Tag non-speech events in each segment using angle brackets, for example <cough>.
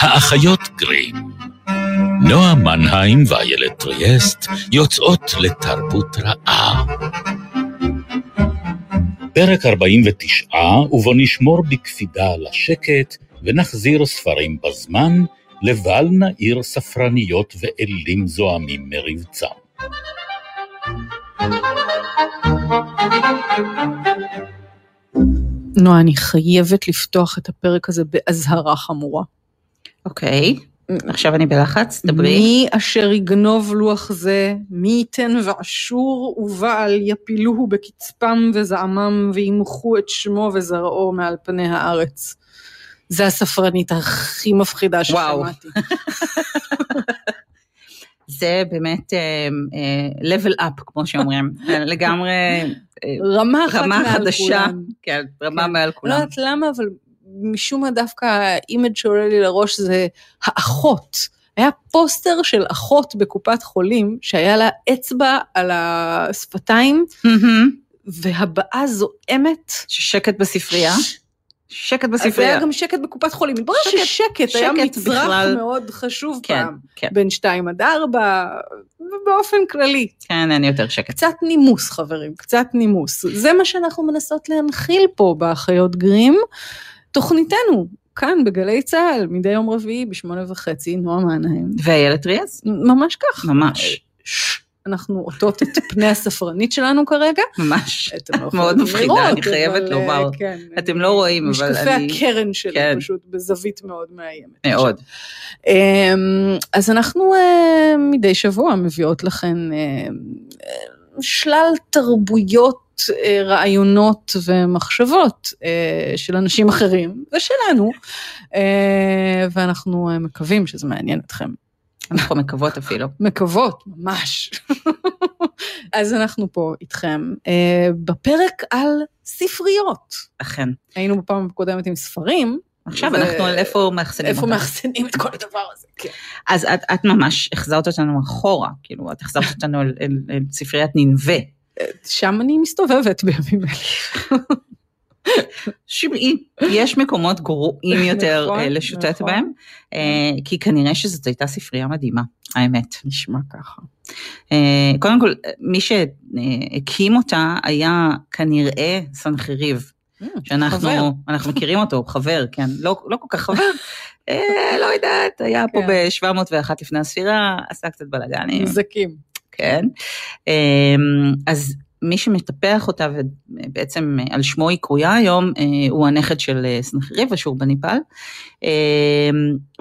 האחיות גרים. נועה מנהיים ואיילת טריאסט יוצאות לתרבות רעה. פרק 49, ובו נשמור בקפידה על השקט ונחזיר ספרים בזמן, לבל נעיר ספרניות ואלים זועמים מרבצם. נועה, אני חייבת לפתוח את הפרק הזה באזהרה חמורה. אוקיי, עכשיו אני בלחץ, דברי. מי אשר יגנוב לוח זה, מי ייתן ואשור ובעל יפילוהו בקצפם וזעמם וימחו את שמו וזרעו מעל פני הארץ. זה הספרנית הכי מפחידה ששמעתי. <laughs> זה באמת uh, level up, כמו שאומרים, <laughs> לגמרי אה, רמה אחת רמה מעל חדשה, כולם. כן, רמה כן. מעל לא כולם. יודעת למה, אבל משום מה דווקא ה image שעולה לי לראש זה האחות. היה פוסטר של אחות בקופת חולים, שהיה לה אצבע על השפתיים. והבעה זועמת. שקט בספרייה. שקט אז היה בספרייה. גם שקט בקופת חולים. מתברר שקט- ששקט היה שקט מצרך בכלל- מאוד חשוב כן, פעם. כן, בין שתיים עד ארבע, ובאופן כללי. כן, אין יותר שקט. קצת נימוס, חברים, קצת נימוס. זה מה שאנחנו מנסות להנחיל פה באחיות גרים. תוכניתנו, כאן בגלי צה"ל, מדי יום רביעי בשמונה וחצי, נועה מנהיים. ואיילת ריאס? ממש כך. ממש, ששש, אנחנו עוטות את פני הספרנית שלנו כרגע. ממש. אתם לא מאוד מפחידה, אני חייבת אבל, לומר. אה, כן, אתם לא רואים, אבל משקפי אני... הקרן שלי כן. פשוט בזווית מאוד מאיימת. מאוד. אמ, אז אנחנו אה, מדי שבוע מביאות לכם אה, אה, שלל תרבויות, אה, רעיונות ומחשבות אה, של אנשים אחרים ושלנו, אה, ואנחנו אה, מקווים שזה מעניין אתכם. אנחנו מקוות אפילו. מקוות, ממש. <laughs> אז אנחנו פה איתכם אה, בפרק על ספריות. אכן. היינו בפעם הקודמת עם ספרים. עכשיו ו- אנחנו על איפה מאחסנים איפה אותם. מאחסנים את כל הדבר הזה? כן. אז את, את ממש החזרת אותנו אחורה, כאילו, את החזרת אותנו אל, אל, אל ספריית ננבה. שם אני מסתובבת בימים אלה. <laughs> שמעי, יש מקומות גרועים <laughs> יותר נכון, אה, לשוטט נכון. בהם, אה, כי כנראה שזאת הייתה ספרייה מדהימה, האמת. נשמע ככה. אה, קודם כל, מי שהקים אותה היה כנראה סנחריב, שאנחנו. אנחנו מכירים אותו, חבר, כן, לא, לא כל כך חבר, <laughs> אה, לא יודעת, היה פה כן. ב-701 לפני הספירה, עשה קצת בלאגנים. נזקים. כן. אז מי שמטפח אותה ובעצם על שמו היא קרויה היום, אה, הוא הנכד של אה, סנחריב, אשור בניפל. אמ,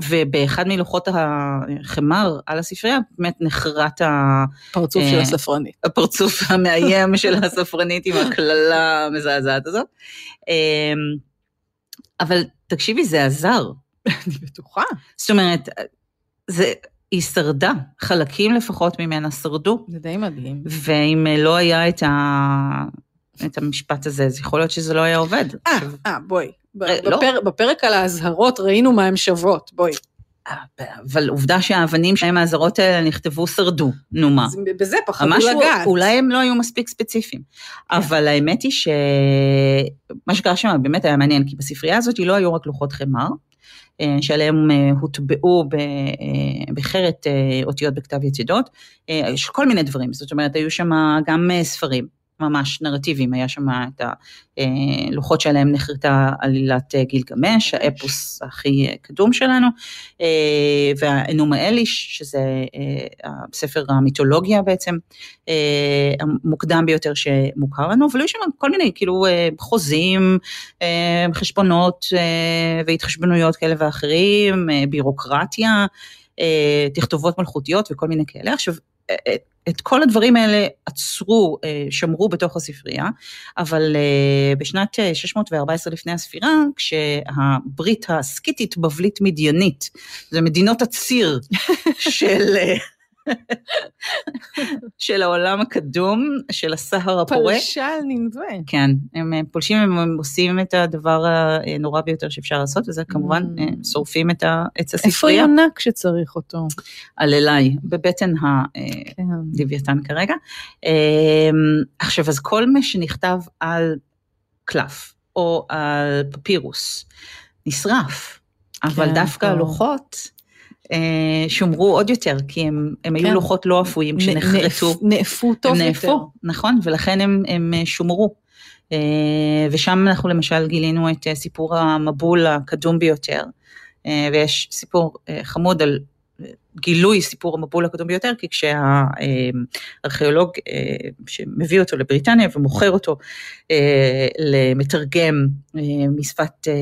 ובאחד מלוחות החמר על הספרייה באמת נחרט ה- פרצוף אה, של הספרנית. הפרצוף המאיים <laughs> של הספרנית עם הקללה המזעזעת הזאת. אבל תקשיבי, זה עזר. אני בטוחה. זאת אומרת, זה, היא שרדה, חלקים לפחות ממנה שרדו. זה די מדהים. ואם לא היה את, ה... את המשפט הזה, אז יכול להיות שזה לא היה עובד. אה, אה, בואי. אה, לא. בפר- בפרק על האזהרות ראינו מה הן שוות, בואי. אה, אבל עובדה שהאבנים שלהם האזהרות האלה נכתבו שרדו, נו מה. בזה פחדו משהו, לגעת. אולי הם לא היו מספיק ספציפיים. אבל האמת היא שמה שקרה שם באמת היה מעניין, כי בספרייה הזאת לא היו רק לוחות חמר, אה, שעליהם אה, הוטבעו אה, בחרת אה, אותיות בכתב יצידות, אה, יש כל מיני דברים, זאת אומרת, היו שם גם אה, ספרים. ממש נרטיביים, היה שם את הלוחות שעליהם נחרטה עלילת אה, גילגמש, האפוס הכי אה, קדום שלנו, אה, והאנומה אליש, שזה אה, הספר המיתולוגיה בעצם, אה, המוקדם ביותר שמוכר לנו, אבל היו שם כל מיני כאילו אה, חוזים, אה, חשבונות אה, והתחשבנויות כאלה ואחרים, אה, בירוקרטיה, אה, תכתובות מלכותיות וכל מיני כאלה. עכשיו, אה, אה, את כל הדברים האלה עצרו, אה, שמרו בתוך הספרייה, אבל אה, בשנת אה, 614 לפני הספירה, כשהברית הסקיתית בבלית מדיינית, זה מדינות הציר <laughs> של, אה, של העולם הקדום, של הסהר הפורה. פלשה על ננבה. כן, הם אה, פולשים, הם עושים את הדבר הנורא ביותר שאפשר לעשות, וזה כמובן Mm. אה, שורפים את ה- את איפה הספרייה יונה כשצריך אותו? על אליי, בבטן כן. הלוויתן כרגע. אה, עכשיו, אז כל מה שנכתב על קלף, או על פפירוס, נשרף. אבל כן, דווקא. הלוחות אה, שומרו עוד יותר, כי הם, הם היו כן. לוחות לא אפויים כשנחרטו. נאפ- נאפו טוב הם יותר. נאפו, נכון, ולכן הם, הם אה, שומרו. אה, ושם אנחנו למשל גילינו את אה, סיפור המבול הקדום ביותר, אה, ויש סיפור אה, חמוד על אה, גילוי סיפור המבול הקדום ביותר, כי כשהארכיאולוג אה, שמביא אותו לבריטניה ומוכר אותו אה, למתרגם אה, משפת, אה,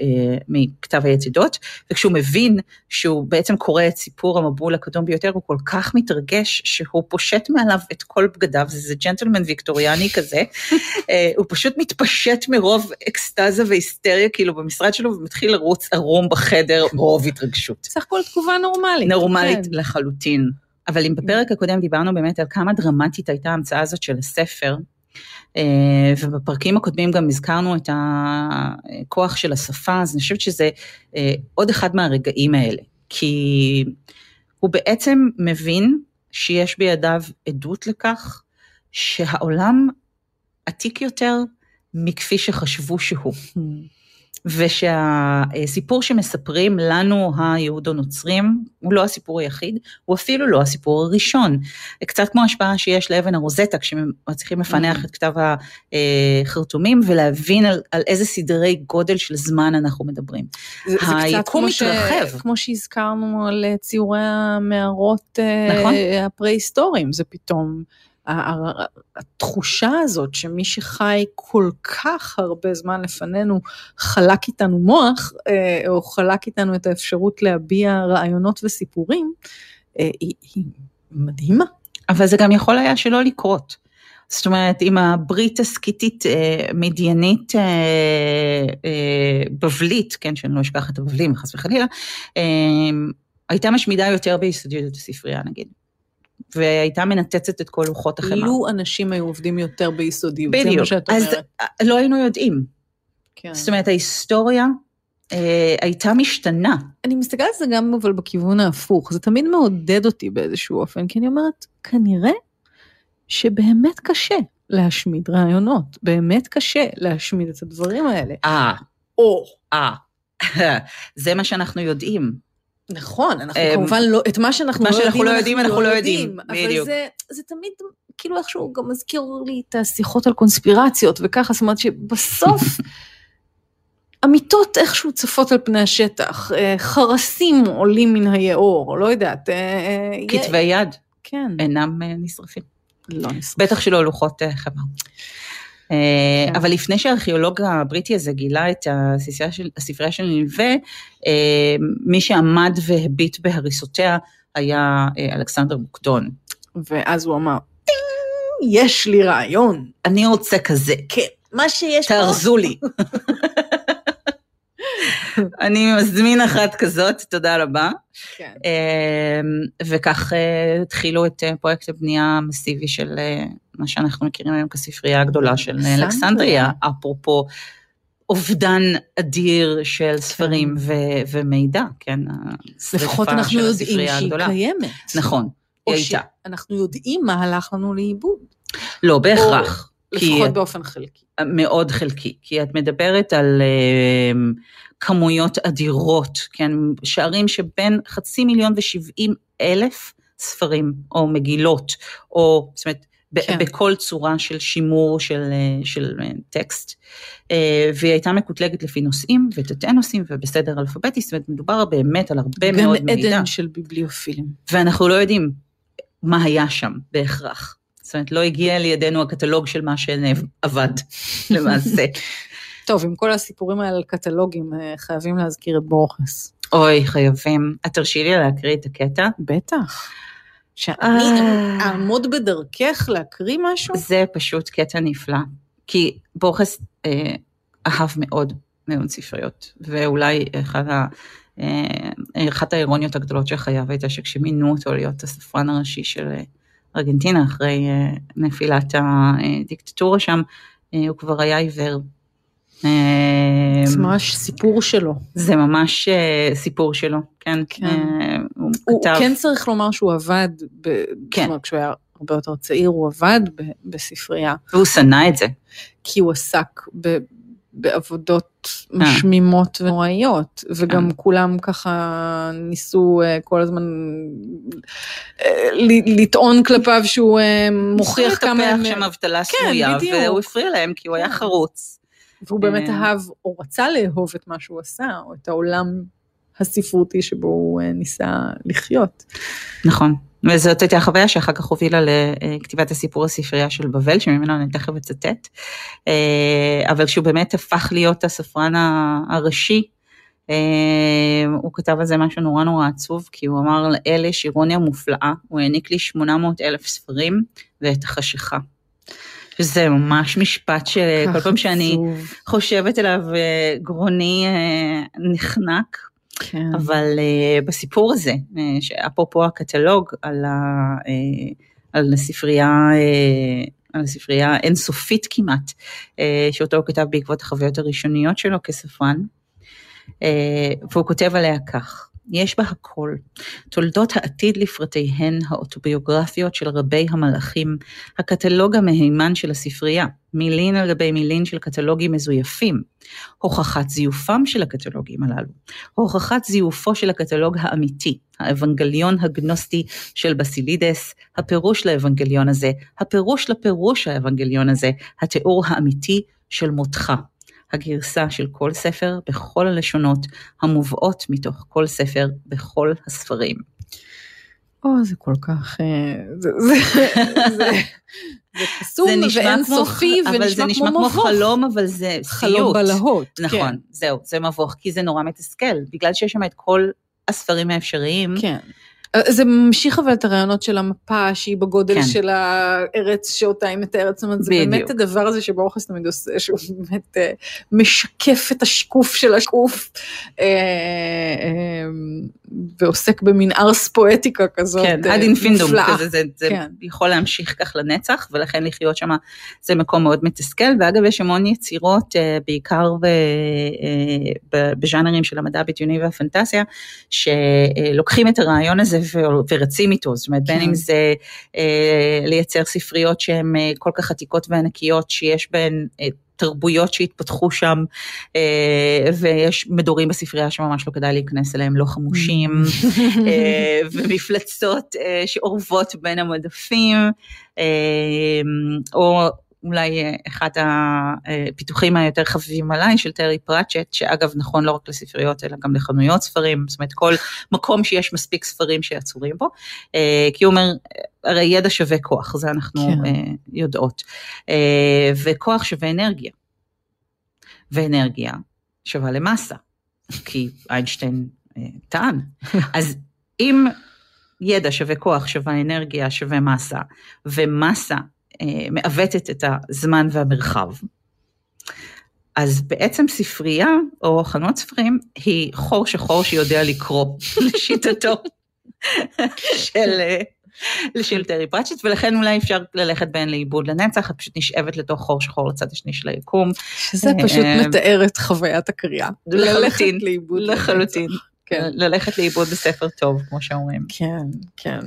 אה, מכתב היתדות, וכשהוא מבין שהוא בעצם קורא את סיפור המבול הקדום ביותר, הוא כל כך מתרגש שהוא פושט מעליו את כל בגדיו, זה זה ג'נטלמן ויקטוריאני כזה, אה, הוא פשוט מתפשט מרוב אקסטזה והיסטריה כאילו במשרד שלו ומתחיל לרוץ ערום בחדר מרוב התרגשות. סך הכל תגובה נורמלית. נורמלית כן. לחלוטין. אבל אם בפרק הקודם דיברנו באמת על כמה דרמטית הייתה ההמצאה הזאת של הספר, אה, ובפרקים הקודמים גם הזכרנו את הכוח של השפה, אז אני חושבת שזה אה, עוד אחד מהרגעים האלה. כי הוא בעצם מבין שיש בידיו עדות לכך שהעולם עתיק יותר מכפי שחשבו שהוא. ושהסיפור שמספרים לנו היהודו-נוצרים הוא לא הסיפור היחיד, הוא אפילו לא הסיפור הראשון. קצת כמו השפעה שיש לאבן הרוזטה כשמצליחים לפענח את כתב החרטומים ולהבין על, על איזה סדרי גודל של זמן אנחנו מדברים. זה, זה קצת כמו, ש... כמו שהזכרנו על ציורי המערות אה, נכון. הפרה-היסטוריים, זה פתאום התחושה הזאת שמי שחי כל כך הרבה זמן לפנינו חלק איתנו מוח, אה, או חלק איתנו את האפשרות להביע רעיונות וסיפורים, אה, היא, היא מדהימה. אבל זה גם יכול היה שלא לקרות. זאת אומרת, עם הברית הסקיתית אה, מדיינית אה, אה, בבלית, כן, שאני לא אשכח את הבבלים, חס וחלילה, אה, הייתה משמידה יותר ביסודיות הספרייה נגיד. והייתה מנתצת את כל לוחות החמר. לו אנשים היו עובדים יותר ביסודיות, זה מה. שאת אז אומרת. אה, לא היינו יודעים. כן. זאת אומרת, ההיסטוריה אה, הייתה משתנה. אני מסתכלת על זה גם אבל בכיוון ההפוך, זה תמיד מעודד אותי באיזשהו אופן, כי אני אומרת, כנראה שבאמת קשה להשמיד רעיונות, באמת קשה להשמיד את הדברים האלה. אה, או, אה, <laughs> זה מה שאנחנו יודעים. נכון, אנחנו אמ, כמובן לא, את מה שאנחנו מה לא שאנחנו יודעים, לא יודעים, אנחנו לא יודעים, אבל בדיוק. זה, זה תמיד כאילו איכשהו גם מזכיר לי את השיחות על קונספירציות וככה, זאת אומרת שבסוף <laughs> אמיתות איכשהו צפות על פני השטח, אה, חרסים עולים מן היאור, לא יודעת. אה, אה, כתבי יד כן, אינם נשרפים. לא נשרף. בטח שלא לוחות כן. אבל לפני שהארכיאולוג הבריטי הזה גילה את הספרייה של, נלווה, אה, מי שעמד והביט בהריסותיה היה אה, אלכסנדר בוקדון. ואז הוא אמר, "טינג, יש לי רעיון. אני רוצה כזה, כן, מה שיש פה. תארזו לי. <laughs> אני מזמין אחת כזאת, תודה רבה. כן. אה, וכך אה, התחילו את אה, פרויקט הבנייה המסיבי של אה, מה שאנחנו מכירים היום כספרייה הגדולה של אלכסנדריה. אפרופו אובדן אדיר של ספרים ו- ומידע, כן? לפחות אנחנו יודעים שהיא הגדולה. קיימת. נכון, או היא הייתה. שאנחנו יודעים מה הלך לנו לאיבוד. לא בהכרח. לפחות באופן חלקי. מאוד חלקי, כי את מדברת על אה, כמויות אדירות, כן, שערים שבין חצי מיליון ושבעים אלף ספרים או מגילות, או זאת אומרת, כן. בכל צורה של שימור של, אה, של אה, טקסט, אה, והיא הייתה מקוטלגת לפי נושאים ותתי נושאים ובסדר אלפביתי, זאת אומרת, מדובר באמת על הרבה מאוד גן מידע, עדן של ביבליופילים. ואנחנו לא יודעים מה היה שם בהכרח. זאת אומרת, לא הגיע לידינו הקטלוג של מה שעבד, <laughs> למעשה. טוב, עם כל הסיפורים האלה על קטלוגים, חייבים להזכיר את בורכס. אוי, חייבים. את תרשי לי להקריא את הקטע? בטח. שאני אה. אעמוד בדרכך להקריא משהו? זה פשוט קטע נפלא. כי בורכס אה, אהב מאוד מאוד ספריות, ואולי אחד ה, אה, אחת האירוניות הגדולות של חייו הייתה שכשמינו אותו להיות הספרן הראשי של אה, ארגנטינה אחרי אה, נפילת הדיקטטורה שם, הוא כבר היה עיוור. אה, זה ממש סיפור שלו. זה ממש אה, סיפור שלו, כן. כן. אה, הוא הוא כתב, כן צריך לומר שהוא עבד, ב... כן. אומרת, כשהוא היה הרבה יותר צעיר, הוא עבד ב... בספרייה, והוא שנא את זה. כי הוא עסק ב... בעבודות משמימות ונוראיות, וגם כולם ככה ניסו אה, כל הזמן אה, לטעון כלפיו שהוא אה, מוכיח כמה... ניסו לטפח שם אבטלה סמויה, בדיוק. והוא הפריע להם כי הוא היה כן. חרוץ. והוא באמת אה. אהב, או רצה לאהוב את מה שהוא עשה, או את העולם הספרותי שבו הוא אה, ניסה לחיות. נכון. וזאת הייתה החוויה שאחר כך הובילה לכתיבת הסיפור הספרייה של בבל, שממנו אני תכף אצטט. אה, אבל כשהוא באמת הפך להיות הספרן הראשי, הוא כתב על זה משהו נורא נורא עצוב, כי הוא אמר לאלה יש אירוניה מופלאה, הוא העניק לי 800 אלף ספרים ואת החשיכה. שזה ממש משפט שכל פעם שאני. חושבת עליו, אה, גרוני אה, נחנק. כן. אבל uh, בסיפור הזה, שאפרופו הקטלוג על, ה, על הספרייה, על הספרייה אינסופית כמעט, שאותו הוא כתב בעקבות החוויות הראשוניות שלו כספרן, והוא כותב עליה כך: יש בה הכל, תולדות העתיד לפרטיהן האוטוביוגרפיות של רבי המלאכים, הקטלוג המהימן של הספרייה, מילין על גבי מילין של קטלוגים מזויפים, הוכחת זיופם של הקטלוגים הללו, הוכחת זיופו של הקטלוג האמיתי, האבנגליון הגנוסטי של בסילידס, הפירוש לאבנגליון הזה, הפירוש לפירוש האבנגליון הזה, התיאור האמיתי של מותך. הגרסה של כל ספר בכל הלשונות המובאות מתוך כל ספר בכל הספרים. או, זה כל כך... אה, זה- זה- <laughs> זה- זה קסום זה נשמע כמו- ואינסופי אבל זה נשמע כמו מבוך. חלום, אבל זה חלום סיוט. בלהות. נכון, כן, זהו, זה מבוך, כי זה נורא מתסכל, בגלל שיש שם את כל הספרים האפשריים. כן. זה ממשיך אבל את הרעיונות של המפה שהיא בגודל כן. של הארץ שאותה היא מתארת, זאת אומרת זה בדיוק. באמת הדבר הזה שבאורחס תמיד עושה, שהוא באמת אה, משקף את השיקוף של השקוף, אה, אה, ועוסק במין ארס פואטיקה כזאת כן, אה, עד אינפינדום. כזה, זה, זה כן. יכול להמשיך כך לנצח, ולכן לחיות שם זה מקום מאוד מתסכל, ואגב יש המון יצירות, אה, בעיקר אה, בז'אנרים של המדע הבדיוני והפנטזיה, שלוקחים את הרעיון הזה ורצים איתו, זאת אומרת, בין כן. אם זה לייצר ספריות שהן כל כך עתיקות וענקיות, שיש בהן תרבויות שהתפתחו שם, אה, ויש מדורים בספרייה שממש לא כדאי להיכנס אליהם, לא חמושים. <laughs> אה, ומפלצות אה, שאורבות בין המדפים, או אולי אה, אחד הפיתוחים היותר חביבים עליי של טרי פראצ'ט, שאגב נכון לא רק לספריות אלא גם לחנויות ספרים, זאת אומרת כל מקום שיש מספיק ספרים שעצורים בו, אה, כי הוא אומר, הרי ידע שווה כוח, זה אנחנו כן. אה, יודעות, אה, וכוח שווה אנרגיה, ואנרגיה שווה למסה, כי איינשטיין אה, טען. <laughs> אז אם ידע שווה כוח שווה אנרגיה שווה מסה, ומסה מעוותת את הזמן והמרחב, אז בעצם ספרייה או חנות ספרים היא חור שחור שיודע לקרוא <laughs> לשיטתו של, של טרי פרצ'ט, ולכן אולי אפשר ללכת בהן לאיבוד לנצח, את פשוט נשאבת לתוך חור שחור לצד השני של היקום. שזה פשוט אה, מתאר את חוויית הקריאה. לחלוטין. לחלוטין. כן. ללכת לאיבוד בספר טוב, כמו שאומרים. כן, כן.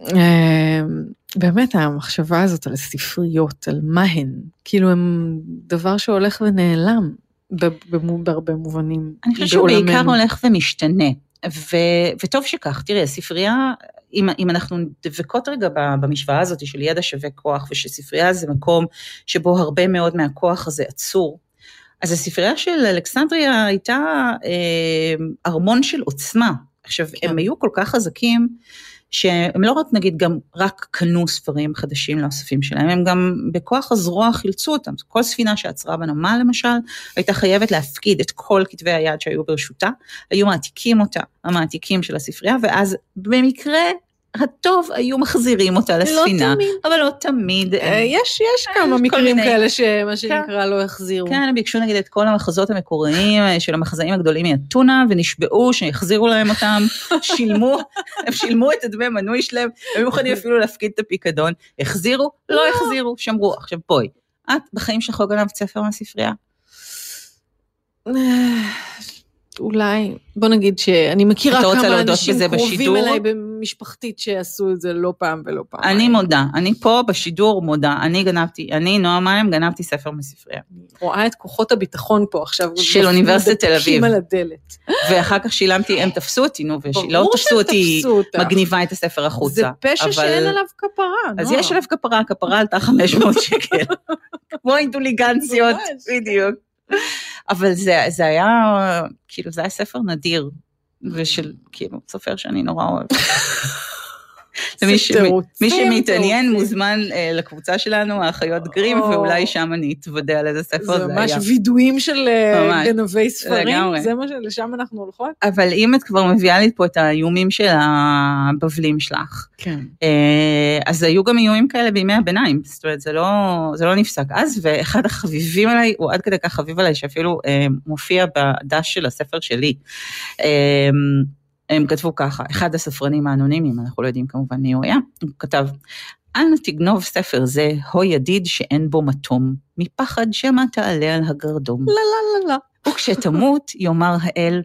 אמ, באמת המחשבה הזאת על ספריות, על מה הן, כאילו הם דבר שהולך ונעלם בהרבה מובנים אני חושבת שהוא בעיקר בעולמנו. הולך ומשתנה, ו, וטוב שכך. תראי, הספרייה, אם, אם אנחנו דבקות רגע במשוואה הזאת של ידע שווה כוח, ושספרייה זה מקום שבו הרבה מאוד מהכוח הזה עצור, אז הספרייה של אלכסנדריה הייתה אה, ארמון של עוצמה. עכשיו, כן. הם היו כל כך חזקים, שהם לא רק נגיד גם רק קנו ספרים חדשים לאוספים שלהם, הם גם בכוח הזרוע חילצו אותם. כל ספינה שעצרה בנמל למשל, הייתה חייבת להפקיד את כל כתבי היד שהיו ברשותה, היו מעתיקים אותה, המעתיקים של הספרייה, ואז במקרה הטוב היו מחזירים אותה לספינה. לא תמיד. אבל לא תמיד. אה, יש, יש אה, כמה מקרים. כאלה שמה שנקרא לא החזירו. כן, הם ביקשו נגיד את כל המחזות המקוריים אה, של המחזאים הגדולים מאתונה, ונשבעו שיחזירו להם אותם, <laughs> שילמו, הם שילמו את הדמי מנוי שלהם, הם היו מוכנים אפילו להפקיד את הפיקדון, החזירו, לא החזירו, שמרו. עכשיו בואי, את בחיים שלך לא גנבת ספר מהספרייה? אולי, בוא נגיד שאני מכירה כמה אנשים קרובים בשידור? אליי במשפחתית שעשו את זה לא פעם ולא פעם. אני מודה, אני פה בשידור מודה, אני גנבתי, אני, נועה מים, גנבתי ספר מספרייה. רואה את כוחות הביטחון פה עכשיו. של אוניברסיטת תל אביב. על הדלת. ואחר כך שילמתי, הם תפסו אותי, נו, ולא תפסו אותי אותך. מגניבה את הספר החוצה. זה פשע אבל- שאין עליו כפרה. אז נועה. יש עליו כפרה, הכפרה עלתה 500 שקל. <laughs> כמו אינטוליגנציות, ממש. בדיוק. אבל זה, זה היה, כאילו, זה היה ספר נדיר, ושל, כאילו, סופר שאני נורא אוהבת. מי שמתעניין. מוזמן אה, לקבוצה שלנו, האחיות גרים, או. ואולי שם אני אתוודה על איזה ספר זה זה ממש היה. וידויים של אה. גנבי ספרים. זה מה שלשם אנחנו הולכות? אבל אם את כבר מביאה לי פה את האיומים של הבבלים שלך, כן. אה, אז היו גם איומים כאלה בימי הביניים, זאת אומרת, זה לא, זה לא נפסק אז, ואחד החביבים עליי, הוא עד כדי כך חביב עליי, שאפילו מופיע בדש של הספר שלי. הם כתבו ככה, אחד הספרנים האנונימיים, אנחנו לא יודעים כמובן מי הוא היה, הוא כתב, אל תגנוב ספר זה, הו ידיד שאין בו מתום, מפחד שמא תעלה על הגרדום. לא, לא, לא, לא. וכשתמות, יאמר האל,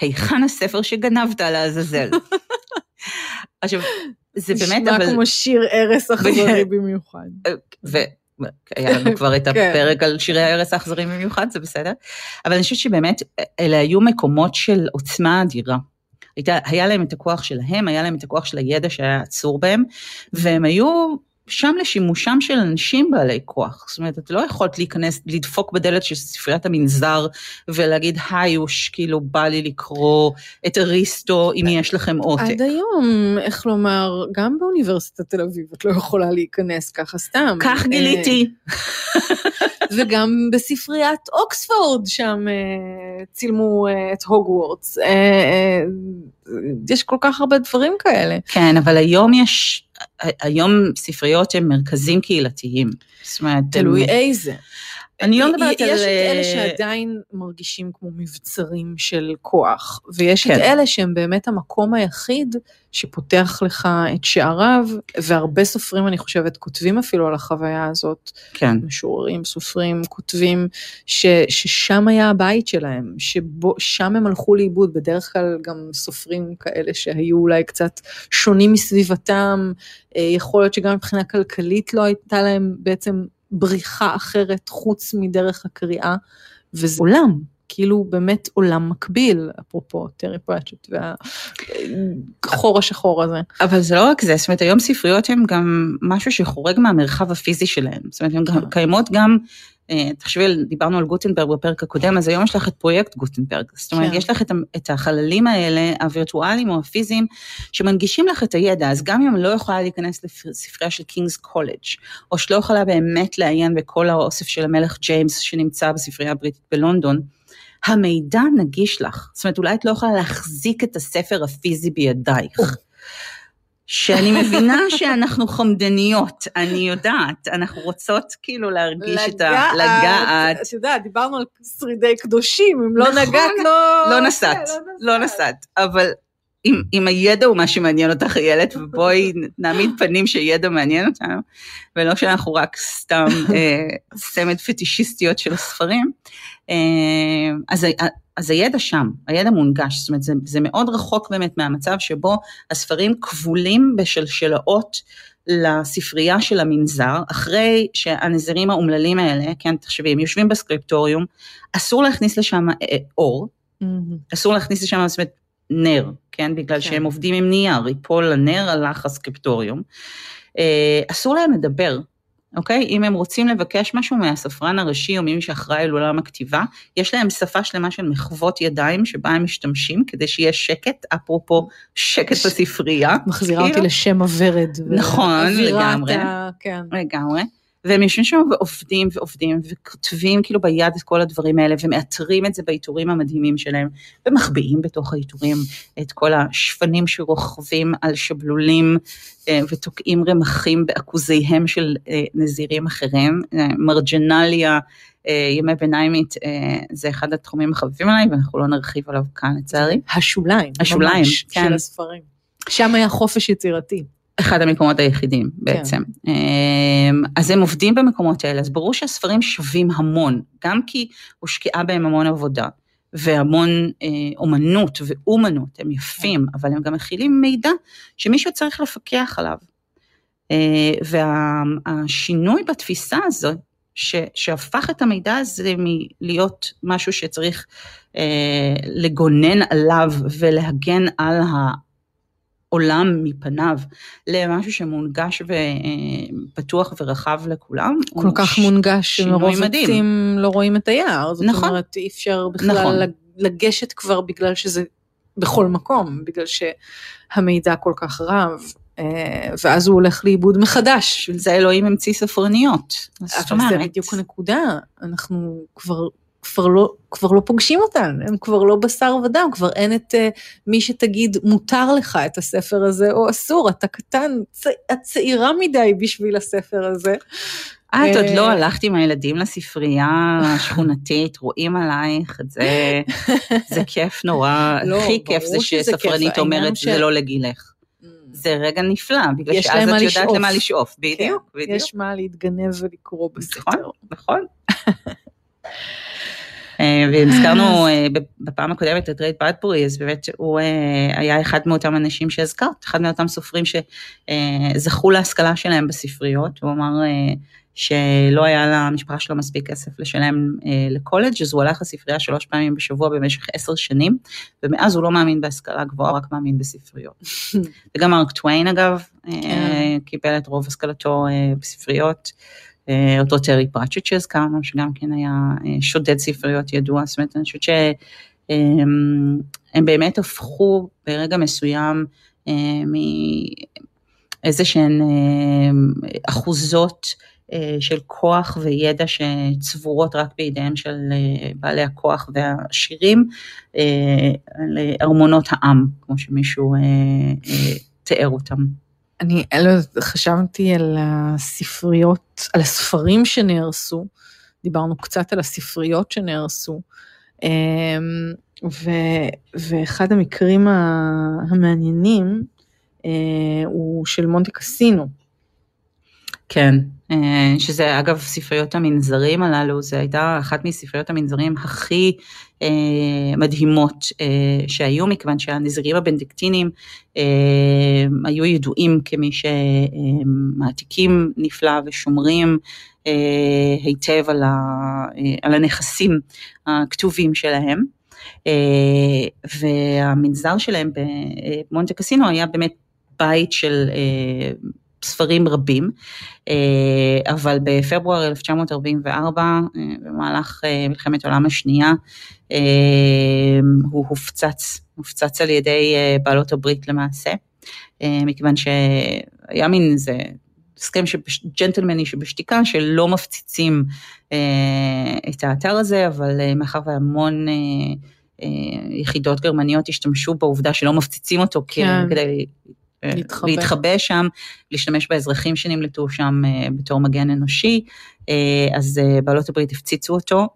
היכן הספר שגנבת לעזאזל? <laughs> עכשיו, זה באמת, נשמע אבל... כמו שיר ערש <laughs> אכזרי במיוחד. <laughs> והיה לנו כבר את כן. הפרק על שירי ההרס האכזריים במיוחד, זה בסדר. אבל אני חושבת שבאמת, אלה היו מקומות של עוצמה אדירה. הייתה, היה להם את הכוח שלהם, היה להם את הכוח של הידע שהיה עצור בהם, והם היו שם לשימושם של אנשים בעלי כוח. זאת אומרת, את לא יכולת להיכנס, לדפוק בדלת של ספריית המנזר ולהגיד, היוש, כאילו, בא לי לקרוא את אריסטו, אם יש לכם עותק. עד היום, איך לומר, גם באוניברסיטת תל אביב את לא יכולה להיכנס ככה סתם. כך גיליתי. <laughs> וגם בספריית אוקספורד, שם אה, צילמו אה, את הוגוורטס. אה, יש כל כך הרבה דברים כאלה. כן, אבל היום יש, היום ספריות הן מרכזים קהילתיים. זאת אומרת, תלוי איזה. אני לא מדברת על... יש את אלה אה, שעדיין מרגישים כמו מבצרים של כוח, ויש כן. את אלה שהם באמת המקום היחיד שפותח לך את שעריו, והרבה סופרים, אני חושבת, כותבים אפילו על החוויה הזאת, כן. משוררים, סופרים, כותבים, ש, ששם היה הבית שלהם, ששם הם הלכו לאיבוד, בדרך כלל גם סופרים כאלה שהיו אולי קצת שונים מסביבתם, אה, יכול להיות שגם מבחינה כלכלית לא הייתה להם בעצם בריחה אחרת חוץ מדרך הקריאה, וזה עולם. כאילו באמת עולם מקביל, אפרופו טרי פרצ'ט והחור השחור הזה. אבל זה לא רק זה, זאת אומרת, היום ספריות הן גם משהו שחורג מהמרחב הפיזי שלהן. זאת אומרת, הן גם כן. קיימות גם, אה, תחשבי, דיברנו על גוטנברג בפרק הקודם, אז היום יש לך את פרויקט גוטנברג. זאת אומרת, כן. יש לך את את החללים האלה, הווירטואליים או הפיזיים, שמנגישים לך את הידע, אז גם אם לא יכולה להיכנס לספרייה של King's College, או שלא יכולה באמת לעיין בכל האוסף של המלך ג'יימס שנמצא בספרייה הבריטית בלונדון, המידע נגיש לך. זאת אומרת, אולי את לא יכולה להחזיק את הספר הפיזי בידייך. שאני מבינה <laughs> שאנחנו חמדניות, אני יודעת, אנחנו רוצות כאילו להרגיש את ה... לגעת. את יודעת, דיברנו על שרידי קדושים, אם לא נכון. נגעת לא... לא נסעת, לא נסעת, אבל אם, אם הידע הוא מה שמעניין אותך, איילת, ובואי <laughs> נעמיד פנים שידע מעניין אותנו, ולא שאנחנו רק סתם אה, סמד פטישיסטיות של הספרים, אז, ה- אז הידע שם, הידע מונגש, זאת אומרת, זה, זה מאוד רחוק באמת מהמצב שבו הספרים כבולים בשלשלאות לספרייה של המנזר, אחרי שהנזירים האומללים האלה, כן, תחשבי, הם יושבים בסקריפטוריום, אסור להכניס לשם אה, אור, מהמם. אסור להכניס לשם זאת אומרת, נר, כן? בגלל כן. שהם עובדים עם נייר, ייפול הנר הלך הסקריפטוריום. אה, אסור להם לדבר, אוקיי? אם הם רוצים לבקש משהו מהספרן הראשי או ממי שאחראי על עולם הכתיבה, יש להם שפה שלמה של מחוות ידיים שבה הם משתמשים כדי שיהיה שקט, אפרופו שקט ש- בספרייה. מחזירה אותי כאילו. לשם הוורד. נכון, לגמרי. ה- כן. לגמרי. והם יושבים שם ועובדים ועובדים וכותבים כאילו ביד את כל הדברים האלה ומאתרים את זה בעיטורים המדהימים שלהם ומחביאים בתוך העיטורים את כל השפנים שרוכבים על שבלולים אה, ותוקעים רמחים בעכוזיהם של אה, נזירים אחרים. אה, מרג'נליה, ימי ביניימית, זה אחד התחומים החביבים עליי ואנחנו לא נרחיב עליו כאן לצערי. השוליים. השוליים, ממש, כן. של הספרים. שם היה חופש יצירתי. אחד המקומות היחידים בעצם. כן. אז הם עובדים במקומות האלה, אז ברור שהספרים שווים המון, גם כי הושקעה בהם המון עבודה, והמון אה, אומנות ואומנות, הם יפים, אבל הם גם מכילים מידע שמישהו צריך לפקח עליו. אה, והשינוי בתפיסה הזו, ש, שהפך את המידע הזה מלהיות משהו שצריך אה, לגונן עליו ולהגן על העולם מפניו, למשהו שמונגש ופתוח ורחב לכולם. כל כך מונגש שמרוב עצים לא רואים את היער. זאת נכון. אומרת, אי אפשר בכלל נכון. לגשת כבר בגלל שזה בכל מקום, בגלל שהמידע כל כך רב. אה, ואז הוא הולך לאיבוד מחדש. בשביל זה אלוהים המציא ספרניות. אבל זה בדיוק הנקודה, אנחנו כבר, כבר, לא, כבר לא פוגשים אותן, הם כבר לא בשר ודם, כבר אין את uh, מי שתגיד מותר לך את הספר הזה או אסור, אתה קטן, צ... את צעירה מדי בשביל הספר הזה. את עוד לא הלכת עם הילדים לספרייה השכונתית, רואים עלייך את זה, <laughs> זה כיף נורא, לא, הכי כיף זה שספרנית אומרת זה לא לגילך. זה רגע נפלא, בגלל שאז את יודעת למה לשאוף, בדיוק, כן, בדיוק. יש מה להתגנב ולקרוא בספר. נכון, נכון. <laughs> אה, והזכרנו אה, בפעם הקודמת את רייד ברדבורי, אז באמת הוא אה, היה אחד מאותם אנשים שהזכרת, אחד מאותם סופרים שזכו להשכלה שלהם בספריות, הוא אמר שלא היה למשפחה שלו מספיק כסף לשלם לקולג', אז הוא הלך לספרייה שלוש פעמים בשבוע במשך עשר שנים, ומאז הוא לא מאמין בהשכלה גבוהה, רק מאמין בספריות. <laughs> וגם מרק טוויין אגב, כן. קיבל את רוב השכלתו בספריות. אה, אותו טרי פרצ'ט שהזכרנו, שגם כן היה אה, שודד ספריות ידוע, זאת אומרת, אני חושבת שהם אמ, באמת הפכו ברגע מסוים אה, מאיזה שהן אחוזות של כוח וידע שצבורות רק בידיהם של בעלי הכוח והעשירים לארמונות העם, כמו שמישהו תיאר אותם. אני לא חשבתי על הספריות, על הספרים שנהרסו, דיברנו קצת על הספריות שנהרסו, אמ, ו, ואחד המקרים המעניינים אה, הוא של מונטה קסינו. כן, אה, שזה אגב ספריות המנזרים הללו, זה הייתה אחת מספריות המנזרים הכי אה, מדהימות אה, שהיו, מכיוון שהנזירים הבנדיקטינים אה, היו ידועים כמי שמעתיקים נפלא ושומרים אה, היטב על, ה, אה, על הנכסים הכתובים שלהם. Uh, והמנזר שלהם במונטה קסינו היה באמת בית של uh, ספרים רבים, אה, אבל בפברואר 1944, אה, במהלך אה, מלחמת העולם השנייה, הוא הופצץ, הופצץ על ידי בעלות הברית למעשה, מכיוון שהיה מין איזה הסכם ג'נטלמני שבשתיקה שלא מפציצים את האתר הזה, אבל מאחר והמון יחידות גרמניות השתמשו בעובדה שלא מפציצים אותו כן. כדי להתחבא. להתחבא שם, להשתמש באזרחים שנמלטו שם אה, בתור מגן אנושי, אה, אז אה, בעלות הברית הפציצו אותו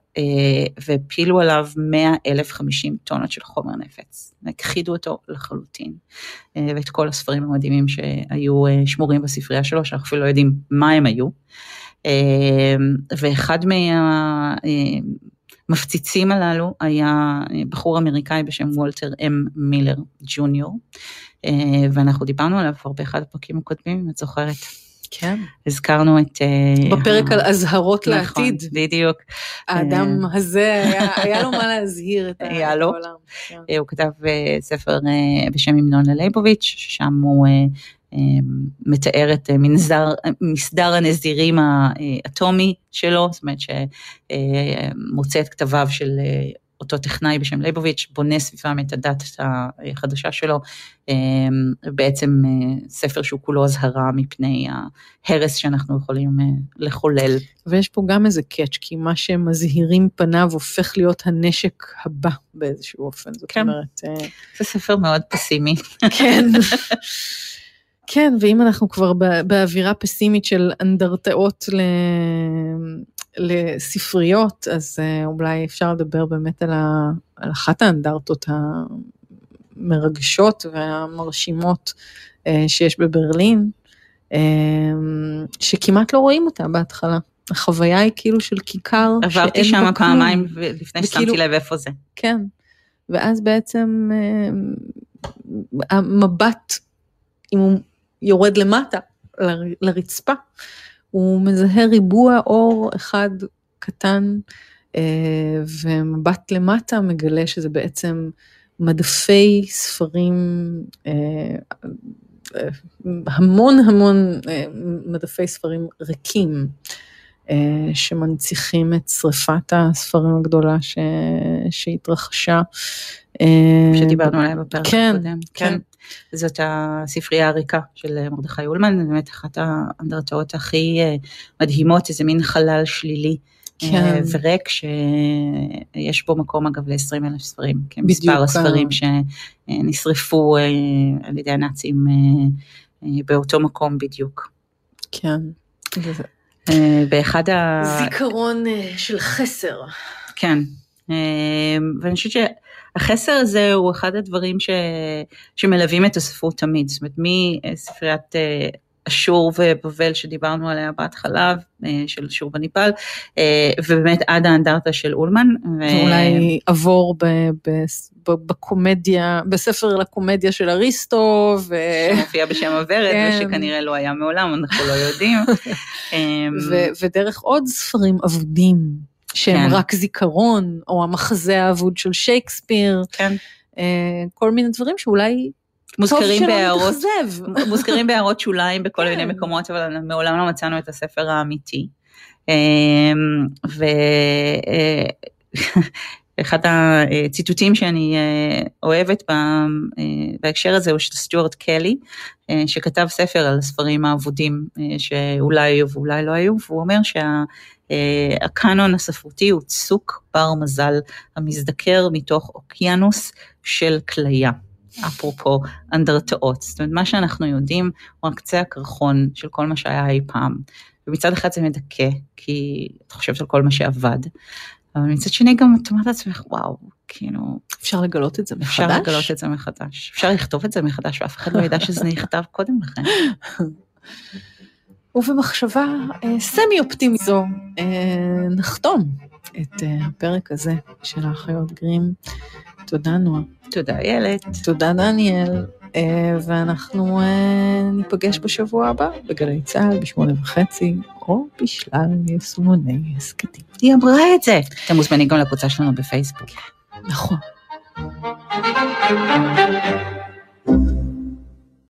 והפילו עליו 100 אלף 50 טונות של חומר נפץ, הכחידו אותו לחלוטין, ואת כל הספרים המדהימים שהיו שמורים בספרייה שלו, שאנחנו אפילו לא יודעים מה הם היו. ואחד מהמפציצים הללו היה בחור אמריקאי בשם וולטר אם מילר ג'וניור, ואנחנו דיברנו עליו כבר באחד הפרקים הקודמים, אם את זוכרת. כן. הזכרנו את... אה, בפרק על אזהרות נכון, לעתיד. בדיוק. האדם אה, הזה, היה, <laughs> היה לו מה להזהיר את העולם. כן. הוא כתב ספר בשם המנון ללייבוביץ', ששם הוא מתאר את מנזר, מסדר הנזירים האטומי שלו, זאת אומרת שמוצא את כתביו של אותו טכנאי בשם ליבוביץ' בונה סביבם את הדת החדשה שלו, אמ, בעצם אה, ספר שהוא כולו אזהרה מפני ההרס שאנחנו יכולים אה, לחולל. ויש פה גם איזה קאץ', כי מה שמזהירים פניו הופך להיות הנשק הבא באיזשהו אופן, זאת כן. אומרת... אה, זה ספר מאוד פסימי. כן. <laughs> כן, ואם אנחנו כבר באווירה פסימית של אנדרטאות ל... לספריות, אז אה, אולי אפשר לדבר באמת על, ה, על אחת האנדרטות המרגשות והמרשימות אה, שיש בברלין, אה, שכמעט לא רואים אותה בהתחלה. החוויה היא כאילו של כיכר עברתי שאין בה שם כלום. פעמיים לפני ששמתי לב איפה זה. כן. ואז בעצם המבט, אם הוא יורד למטה, ל- לרצפה, הוא מזהה ריבוע אור אחד קטן, אה, ומבט למטה מגלה שזה בעצם מדפי ספרים, אה, אה, המון המון אה, מדפי ספרים ריקים. אה, שמנציחים את שריפת הספרים הגדולה ש... שהתרחשה. אה, שדיברנו עליה בפרק כן, הקודם. כן. זאת הספרייה הריקה של מרדכי אולמן, באמת אחת האנדרטאות הכי אה, מדהימות, איזה מין חלל שלילי. אה, כן. וריק שיש בו מקום אגב ל-20 אלף ספרים, כמספר אה. הספרים שנשרפו אה, על ידי הנאצים אה, אה, באותו מקום בדיוק. כן. אה, באחד ה... זיכרון אה, של חסר. כן, אה, ואני חושבת שהחסר הזה הוא אחד הדברים ש... שמלווים את הספרות תמיד, זאת אומרת מספריית אשור ובבל שדיברנו עליה בהתחלה, אה, של אשור וניפאל, אה, ובאמת עד האנדרטה של אולמן. ו- ואולי עבור ב- ב- בקומדיה, בספר לקומדיה של אריסטו, ו... שמופיע בשם הוורד, כן. ושכנראה לא היה מעולם, אנחנו לא יודעים. <laughs> ו- ודרך עוד ספרים אבודים, שהם כן. רק זיכרון, או המחזה האבוד של שייקספיר, כן. אה, כל מיני דברים שאולי מוזכרים בהערות. מוזכרים בהערות שוליים בכל כן. מיני מקומות, אבל מעולם לא מצאנו את הספר האמיתי. אמ, ואחד <laughs> הציטוטים שאני אה, אוהבת אה, בהקשר הזה הוא של סטיוארט קלי, אה, שכתב ספר על הספרים האבודים אה, שאולי היו ואולי לא היו, והוא אומר שהקאנון הספרותי הוא צוק בר מזל המזדקר מתוך אוקיינוס של כליה. אפרופו אנדרטאות. זאת אומרת, מה שאנחנו יודעים הוא רק קצה הקרחון של כל מה שהיה אי פעם. ומצד אחד זה מדכא, כי את חושבת על כל מה שאבד, אבל מצד שני גם את אומרת לעצמך, וואו, כאילו, אפשר לגלות את זה מחדש? אפשר לגלות את זה מחדש. אפשר לכתוב את זה מחדש, ואף אחד לא ידע שזה נכתב <laughs> קודם לכן. <laughs> ובמחשבה אה, סמי אופטימית זו, אה, נחתום את אה, הפרק הזה של האחיות גרים. תודה נועה. תודה, איילת. תודה דניאל, אה, ואנחנו אה, ניפגש בשבוע הבא בגלי צה"ל בשמונה וחצי, או בשלל יישומוני הסכתים. היא אמרה את זה. אתם מוזמנים גם לקבוצה שלנו בפייסבוק. נכון.